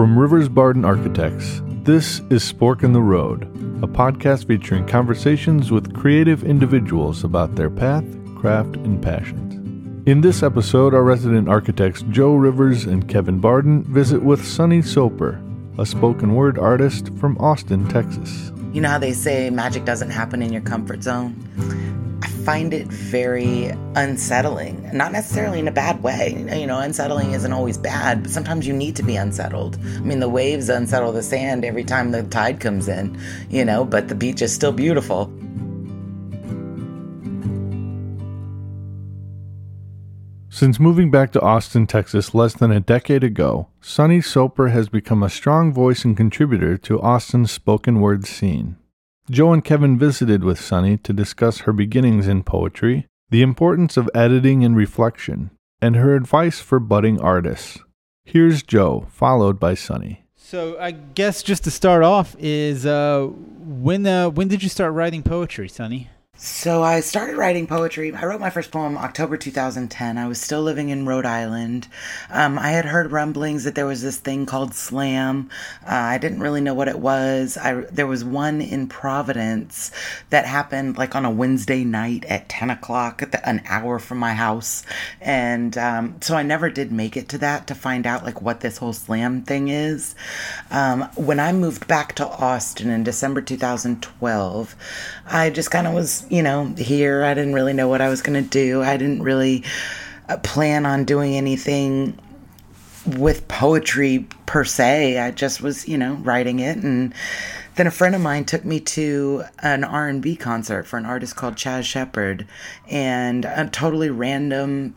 From Rivers Barden Architects, this is Spork in the Road, a podcast featuring conversations with creative individuals about their path, craft, and passions. In this episode, our resident architects Joe Rivers and Kevin Barden visit with Sunni Soper, a spoken word artist from Austin, Texas. You know how they say magic doesn't happen in your comfort zone? Find it very unsettling, not necessarily in a bad way. You know, unsettling isn't always bad, but sometimes you need to be unsettled. I mean, the waves unsettle the sand every time the tide comes in, you know, but the beach is still beautiful. Since moving back to Austin, Texas less than a decade ago, Sunni Soper has become a strong voice and contributor to Austin's spoken word scene. Joe and Kevin visited with Sunni to discuss her beginnings in poetry, the importance of editing and reflection, and her advice for budding artists. Here's Joe, followed by Sunni. So I guess just to start off is uh, when uh, when did you start writing poetry, Sunni? So I started writing poetry. I wrote my first poem October 2010. I was still living in Rhode Island. Um, I had heard rumblings that there was this thing called slam. Uh, I didn't really know what it was. I there was one in Providence that happened like on a Wednesday night at 10 o'clock, the, an hour from my house, and um, so I never did make it to that to find out like what this whole slam thing is. Um, when I moved back to Austin in December 2012, I just kind of was you know, here. I didn't really know what I was going to do. I didn't really uh, plan on doing anything with poetry per se. I just was, you know, writing it and then a friend of mine took me to an R&B concert for an artist called Chaz Shepard and a totally random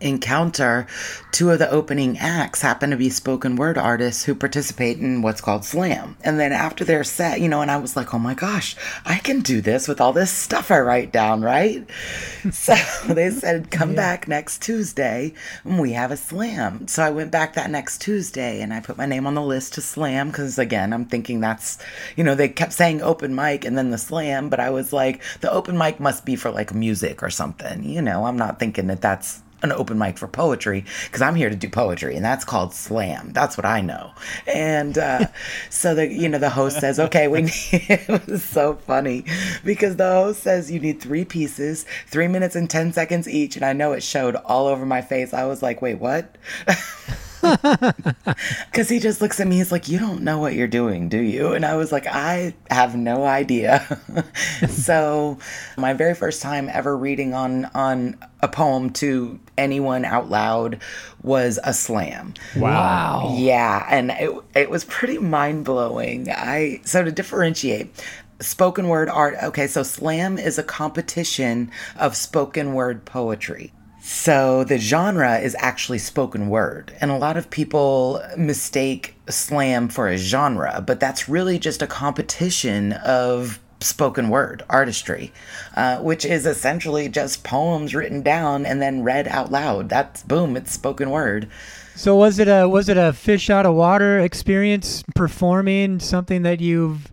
encounter, two of the opening acts happen to be spoken word artists who participate in what's called slam. And then after their set, you know, and I was like, oh my gosh, I can do this with all this stuff I write down, right? so they said, come yeah. back next Tuesday and we have a slam. So I went back that next Tuesday and I put my name on the list to slam because, again, I'm thinking that's, you know, they kept saying open mic and then the slam, but I was like, the open mic must be for like music or something. You know, I'm not thinking that that's an open mic for poetry because I'm here to do poetry, and that's called slam. That's what I know. And uh, so the you know the host says, "Okay, we." Need, it was so funny because the host says you need three pieces, three minutes and ten seconds each, and I know it showed all over my face. I was like, "Wait, what?" Because he just looks at me, he's like, You don't know what you're doing, do you? And I was like, I have no idea. so, my very first time ever reading on, on a poem to anyone out loud was a slam. Wow. Yeah. And it, it was pretty mind blowing. I, so to differentiate, spoken word art. Okay, so slam is a competition of spoken word poetry. So the genre is actually spoken word, and a lot of people mistake slam for a genre, but that's really just a competition of spoken word artistry, uh, which is essentially just poems written down and then read out loud. That's boom, it's spoken word. So was it a was it a fish out of water experience performing something that you've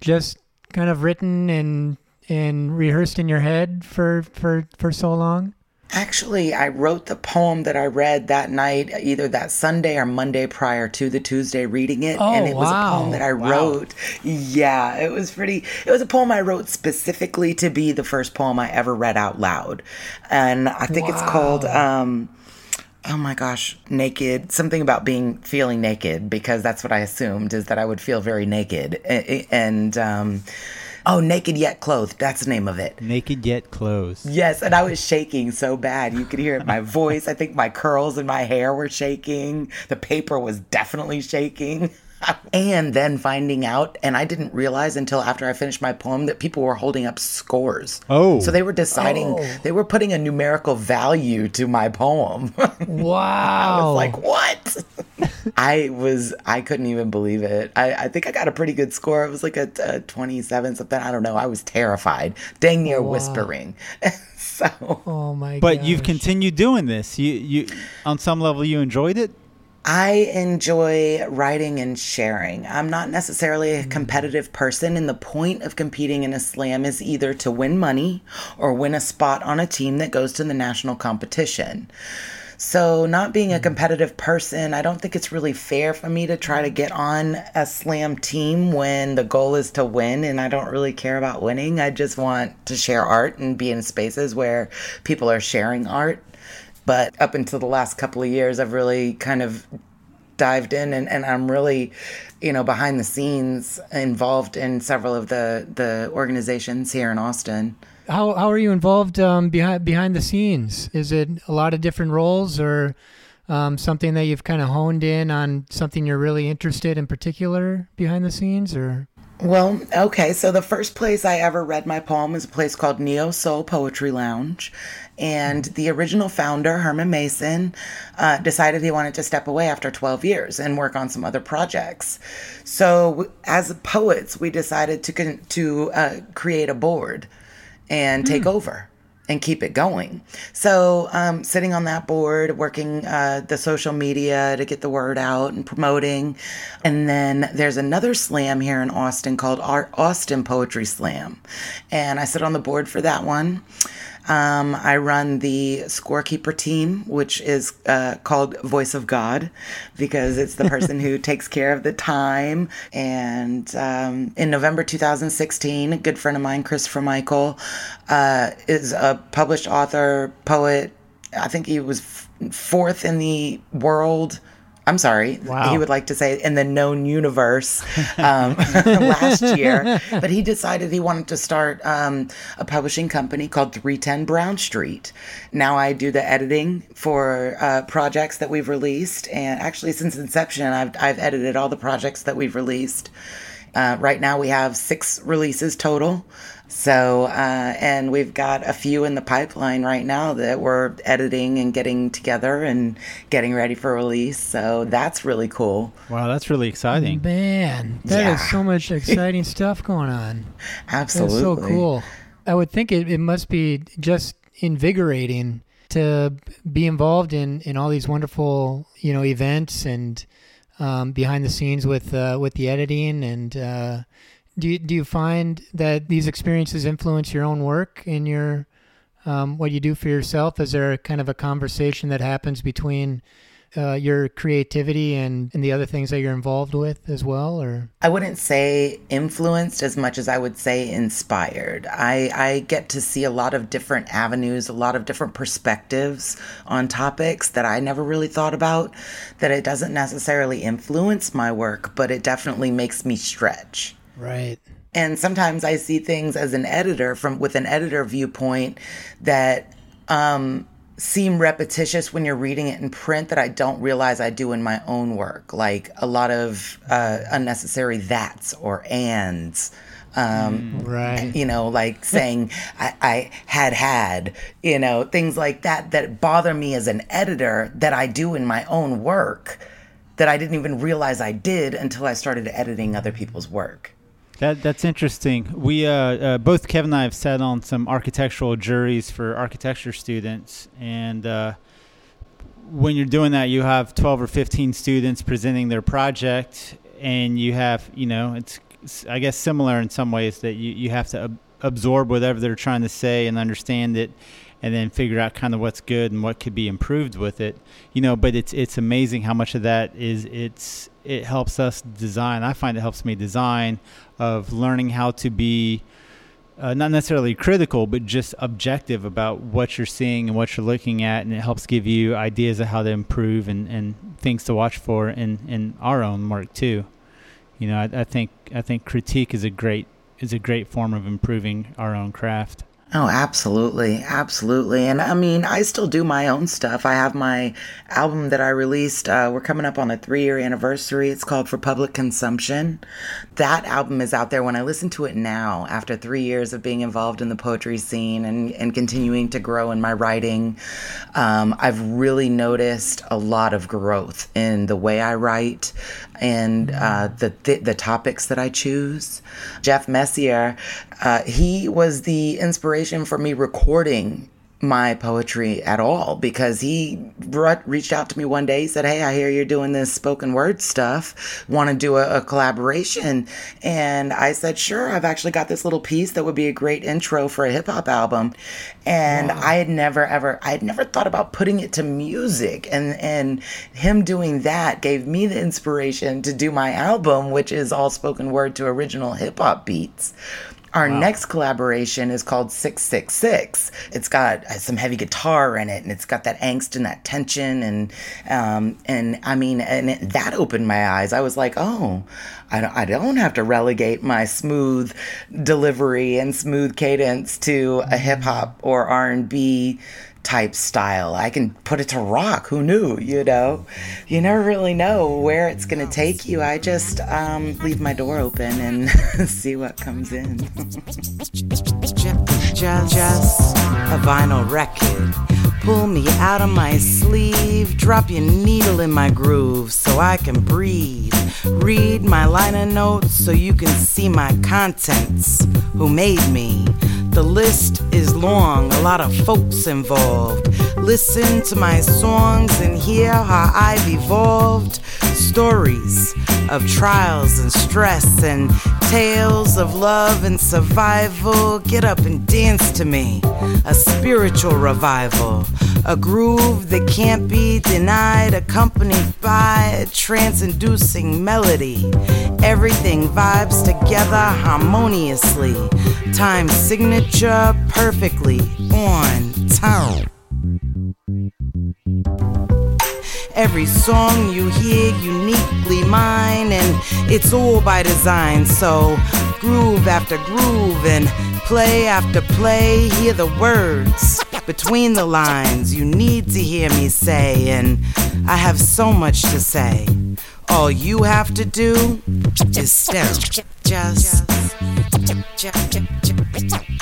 just kind of written and and rehearsed in your head for for for so long? Actually, I wrote the poem that I read that night, either that Sunday or Monday prior to the Tuesday reading it. Oh, and it wow. was a poem that I wow. wrote. Yeah, it was pretty, it was a poem I wrote specifically to be the first poem I ever read out loud. And I think wow. it's called, um, oh my gosh, naked, something about being feeling naked, because that's what I assumed is that I would feel very naked. And, um, Oh, Naked Yet Clothed. That's the name of it. Naked Yet Clothed. Yes, and I was shaking so bad. You could hear it in my voice. I think my curls and my hair were shaking. The paper was definitely shaking. and then finding out, and I didn't realize until after I finished my poem that people were holding up scores. Oh. So they were deciding, Oh. they were putting a numerical value to my poem. Wow. I was like, what? I was, I couldn't even believe it. I, I think I got a pretty good score. It was like a, a 27 something. I don't know. I was terrified, dang near oh, Wow. whispering. so, oh my But you've continued doing this. You you on some level you enjoyed it. I enjoy writing and sharing. I'm not necessarily a mm. competitive person, and the point of competing in a slam is either to win money or win a spot on a team that goes to the national competition. So, not being a mm-hmm. competitive person, I don't think it's really fair for me to try to get on a slam team when the goal is to win and I don't really care about winning. I just want to share art and be in spaces where people are sharing art. But up until the last couple of years, I've really kind of dived in and, and I'm really, you know, behind the scenes involved in several of the, the organizations here in Austin. How, how are you involved um, behind behind the scenes? Is it a lot of different roles or um, something that you've kind of honed in on something you're really interested in particular behind the scenes or? Well, okay. So the first place I ever read my poem is a place called Neo Soul Poetry Lounge. And the original founder, Herman Mason, uh, decided he wanted to step away after 12 years and work on some other projects. So, as poets, we decided to, to uh, create a board and take mm. over and keep it going. So, um, sitting on that board, working uh, the social media to get the word out and promoting. And then there's another slam here in Austin called our Austin Poetry Slam. And I sit on the board for that one. Um, I run the scorekeeper team, which is uh, called Voice of God because it's the person who takes care of the time. And um, in November 2016, a good friend of mine, Christopher Michael, uh, is a published author, poet. I think he was f- fourth in the world I'm sorry, wow. he would like to say in the known universe um, last year, but he decided he wanted to start um, a publishing company called 310 Brown Street. Now I do the editing for uh, projects that we've released, and actually since inception, I've, I've edited all the projects that we've released. Uh, right now we have six releases total. So, uh, and we've got a few in the pipeline right now that we're editing and getting together and getting ready for release. So that's really cool. Wow, that's really exciting. Man, that yeah. is so much exciting stuff going on. Absolutely. That's so cool. I would think it, it must be just invigorating to be involved in, in all these wonderful, you know, events and um, behind the scenes with uh, with the editing and uh, do you, do you find that these experiences influence your own work in your um, what you do for yourself? Is there kind of a conversation that happens between uh, your creativity and, and the other things that you're involved with as well or? I wouldn't say influenced as much as i would say inspired. I i get to see a lot of different avenues a lot of different perspectives on topics that i never really thought about that it doesn't necessarily influence my work but it definitely makes me stretch Right. And sometimes I see things as an editor from with an editor viewpoint that um, seem repetitious when you're reading it in print that I don't realize I do in my own work, like a lot of uh, unnecessary that's or ands. Um, right. You know, like saying I, I had had, you know, things like that that bother me as an editor that I do in my own work that I didn't even realize I did until I started editing other people's work. That that's interesting. We uh, uh, both Kevin and I have sat on some architectural juries for architecture students, and uh, when you're doing that, you have 12 or 15 students presenting their project, and you have you know it's, I guess similar in some ways that you you have to ab- absorb whatever they're trying to say and understand it and then figure out kind of what's good and what could be improved with it you know but it's it's amazing how much of that is it's it helps us design i find it helps me design of learning how to be uh, not necessarily critical, but just objective about what you're seeing and what you're looking at, and it helps give you ideas of how to improve and, and things to watch for in, in our own work too. You know, I, I think I think critique is a great is a great form of improving our own craft. Oh, absolutely. Absolutely. And I mean, I still do my own stuff. I have my album that I released. Uh, we're coming up on a three year anniversary. It's called For Public Consumption. That album is out there. When I listen to it now, after three years of being involved in the poetry scene and, and continuing to grow in my writing, um, I've really noticed a lot of growth in the way I write and uh, the, th- the topics that I choose. Jeff Messier, uh, he was the inspiration for me recording my poetry at all because he re- reached out to me one day. He said, Hey, I hear you're doing this spoken word stuff. Want to do a, a, collaboration? And I said, Sure. I've actually got this little piece that would be a great intro for a hip hop album. And wow. I had never, ever, I had never thought about putting it to music. And, and him doing that gave me the inspiration to do my album, which is all spoken word to original hip hop beats. Our wow. next collaboration is called 666. It's got uh, some heavy guitar in it and it's got that angst and that tension and um, and I mean and it, that opened my eyes. I was like, "Oh, I don't, I don't have to relegate my smooth delivery and smooth cadence to a hip hop or R&B type style. I can put it to rock. Who knew? You know, you never really know where it's going to take you. I just um, leave my door open and see what comes in. just, just a vinyl record. Pull me out of my sleeve, drop your needle in my groove so I can breathe. Read my liner notes so you can see my contents. Who made me? The list is long, a lot of folks involved. Listen to my songs and hear how I've evolved. Stories of trials and stress and tales of love and survival. Get up and dance to me. A spiritual revival. A groove that can't be denied, accompanied by a trance inducing melody. Everything vibes together harmoniously. Time signature perfectly on time. Every song you hear uniquely mine, and it's all by design. So, groove after groove and play after play, hear the words between the lines you need to hear me say, and I have so much to say. All you have to do is stare. Just, just,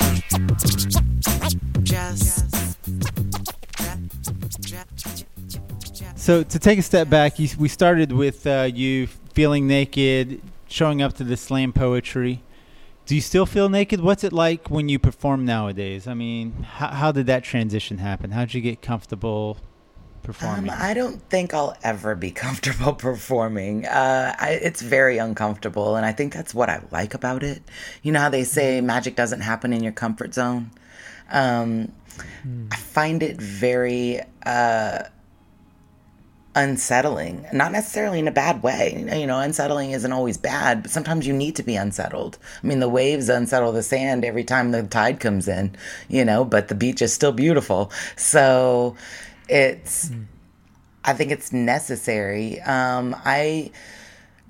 So to take a step back, you, we started with uh, you feeling naked, showing up to the slam poetry. Do you still feel naked? What's it like when you perform nowadays? I mean, how, how did that transition happen? How did you get comfortable performing? Um, I don't think I'll ever be comfortable performing. Uh, I, it's very uncomfortable, and I think that's what I like about it. You know how they say mm-hmm. magic doesn't happen in your comfort zone? Um, mm. I find it very. Uh, unsettling, not necessarily in a bad way. You know, unsettling isn't always bad, but sometimes you need to be unsettled. I mean, the waves unsettle the sand every time the tide comes in, you know, but the beach is still beautiful. So it's, mm. I think it's necessary. Um, I,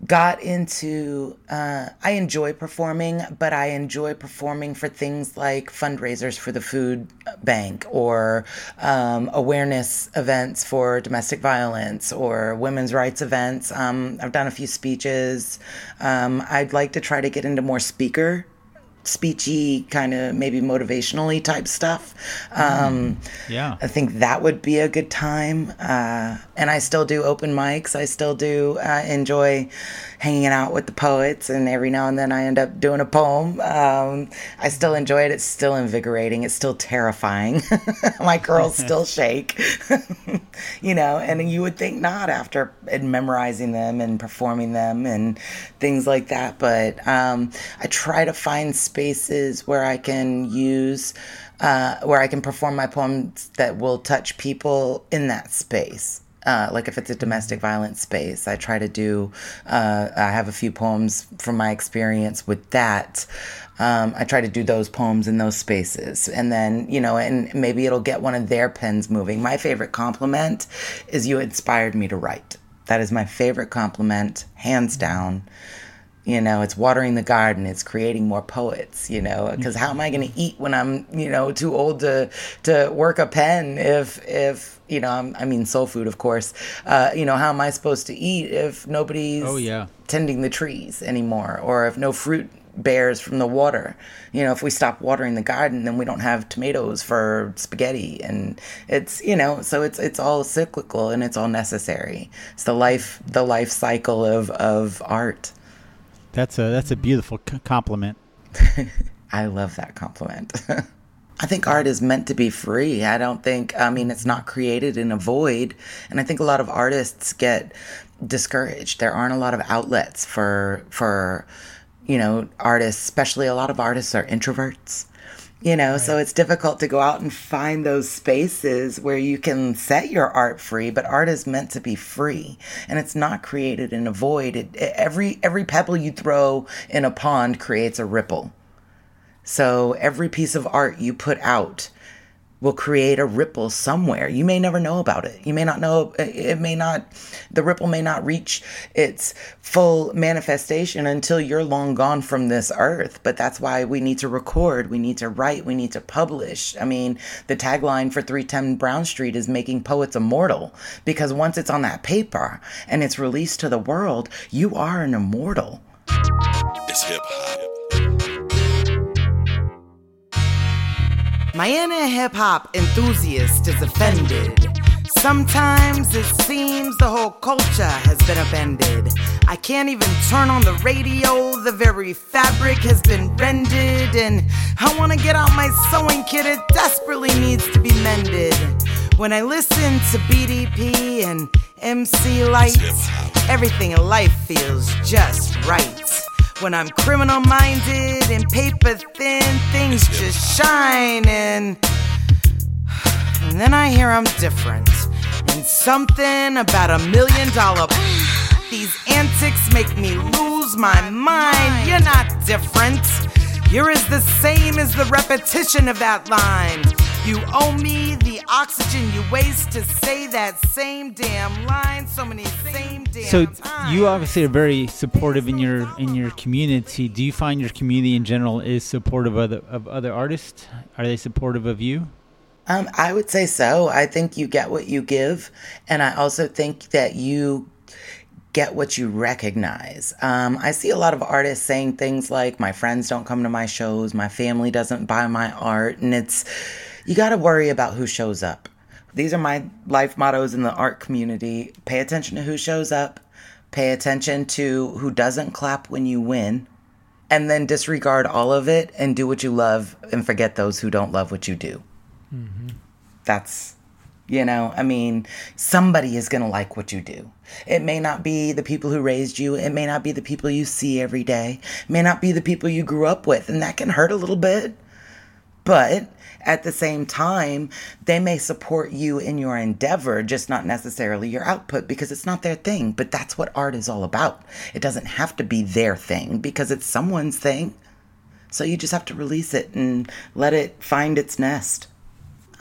got into uh, i enjoy performing but i enjoy performing for things like fundraisers for the food bank or um, awareness events for domestic violence or women's rights events. Um, i've done a few speeches. Um, i'd like to try to get into more speaker speechy kind of maybe motivationally type stuff. Um, mm, yeah. I think that would be a good time. Uh, and i still do open mics. I still do uh, enjoy hanging out with the poets, and every now and then I end up doing a poem. Um, I still enjoy it. It's still invigorating. It's still terrifying. My curls still shake, you know, and you would think not after memorizing them and performing them and things like that. But um, I try to find spaces where I can use. Uh, where I can perform my poems that will touch people in that space. Uh, like if it's a domestic violence space, I try to do. Uh, I have a few poems from my experience with that. Um, I try to do those poems in those spaces, and then you know, and maybe it'll get one of their pens moving. My favorite compliment is you inspired me to write. That is my favorite compliment, hands down you know it's watering the garden it's creating more poets you know because how am i going to eat when i'm you know too old to to work a pen if if you know I'm, i mean soul food of course. Uh, you know how am i supposed to eat if nobody's oh, yeah. tending the trees anymore or if no fruit bears from the water? You know if we stop watering the garden then we don't have tomatoes for spaghetti and it's you know so it's it's all cyclical and it's all necessary. It's the life the life cycle of of art that's a that's a beautiful compliment. I love that compliment. I think art is meant to be free. I don't think, I mean, it's not created in a void. And I think a lot of artists get discouraged. There aren't a lot of outlets for, for, you know, artists, especially a lot of artists are introverts. You know, right. so it's difficult to go out and find those spaces where you can set your art free, but art is meant to be free and it's not created in a void. It, every every pebble you throw in a pond creates a ripple. So every piece of art you put out will create a ripple somewhere. You may never know about it. You may not know, it may not, the ripple may not reach its full manifestation until you're long gone from this earth. But that's why we need to record, we need to write, we need to publish. I mean, the tagline for 310 Brown Street is making poets immortal because once it's on that paper and it's released to the world, you are an immortal. It's hip hop. My inner hip hop enthusiast is offended. Sometimes it seems the whole culture has been upended. I can't even turn on the radio, the very fabric has been rended. And I wanna get out my sewing kit, it desperately needs to be mended. When I listen to BDP and MC Lyte, everything in life feels just right. When I'm criminal minded and paper thin, things just shine. And, and then I hear I'm different. And something about a million dollar. These antics make me lose my mind. You're not different. You're as the same as the repetition of that line. You owe me the oxygen you waste to say that same damn line so many same damn So times. you obviously are very supportive in your in your community. Do you find your community in general is supportive of other, of other artists? Are they supportive of you? Um, I would say so. I think you get what you give, and I also think that you get what you recognize. Um, I see a lot of artists saying things like, "My friends don't come to my shows, my family doesn't buy my art," and it's you got to worry about who shows up. These are my life mottos in the art community. Pay attention to who shows up, pay attention to who doesn't clap when you win, and then disregard all of it and do what you love and forget those who don't love what you do. Mm-hmm. That's, you know, I mean, somebody is going to like what you do. It may not be the people who raised you. It may not be the people you see every day. It may not be the people you grew up with. And that can hurt a little bit. But at the same time, they may support you in your endeavor, just not necessarily your output because it's not their thing. But that's what art is all about. It doesn't have to be their thing because it's someone's thing. So you just have to release it and let it find its nest.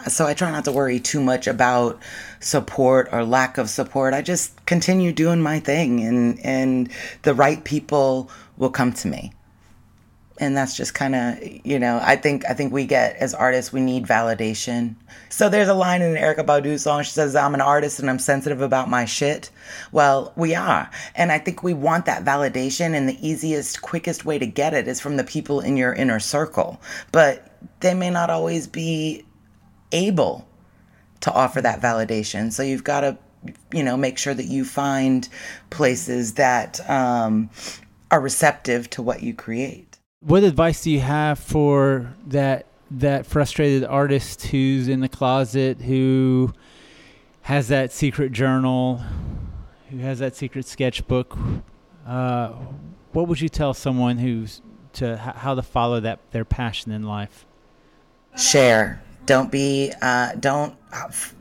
So I try not to worry too much about support or lack of support. I just continue doing my thing and and the right people will come to me and that's just kind of you know i think i think we get as artists we need validation. So there's a line in an erykah badu song she says i'm an artist and i'm sensitive about my shit. Well we are and i think we want that validation and the easiest quickest way to get it is from the people in your inner circle. But they may not always be able to offer that validation. So you've got to you know make sure that you find places that um, are receptive to what you create what advice do you have for that that frustrated artist who's in the closet who has that secret journal who has that secret sketchbook? Uh, what would you tell someone who's to how to follow that their passion in life? Share don't be uh, don't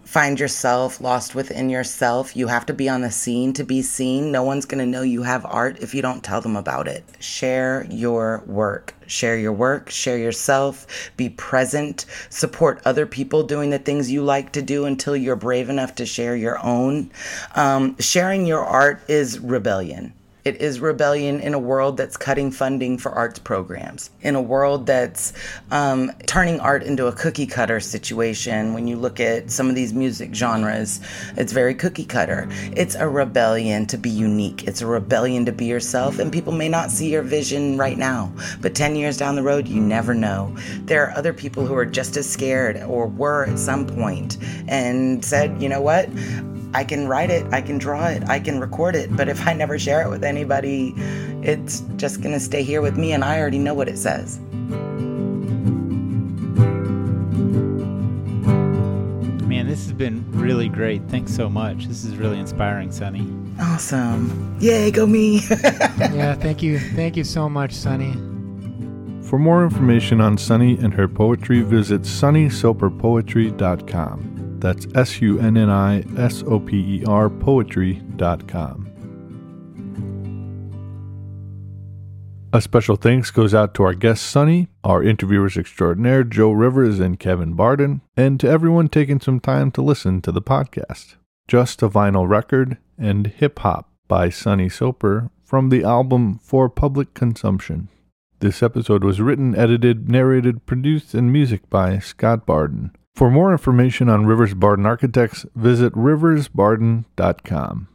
find yourself lost within yourself. You have to be on the scene to be seen. No one's going to know you have art if you don't tell them about it. Share your work. Share your work, share yourself, be present, support other people doing the things you like to do until you're brave enough to share your own. Um, sharing your art is rebellion. It is rebellion in a world that's cutting funding for arts programs, in a world that's um, turning art into a cookie cutter situation. When you look at some of these music genres, it's very cookie cutter. It's a rebellion to be unique, it's a rebellion to be yourself, and people may not see your vision right now, but 10 years down the road, you never know. There are other people who are just as scared or were at some point and said, you know what? I can write it, I can draw it, I can record it, but if I never share it with anybody, it's just gonna stay here with me and I already know what it says. Man, this has been really great. Thanks so much. This is really inspiring, Sunni. Awesome. Yay, go me. yeah, thank you. Thank you so much, Sunni. For more information on Sunni and her poetry, visit sunnisoperpoetry.com. That's S U N N I S O P E R poetry.com. A special thanks goes out to our guest Sunni, our interviewers extraordinaire Joe Rivers and Kevin Barden, and to everyone taking some time to listen to the podcast. Just a Vinyl Record and Hip Hop by Sunni Soper from the album For Public Consumption. This episode was written, edited, narrated, produced, and music by Scott Barden. For more information on Rivers Barden Architects, visit riversbarden.com.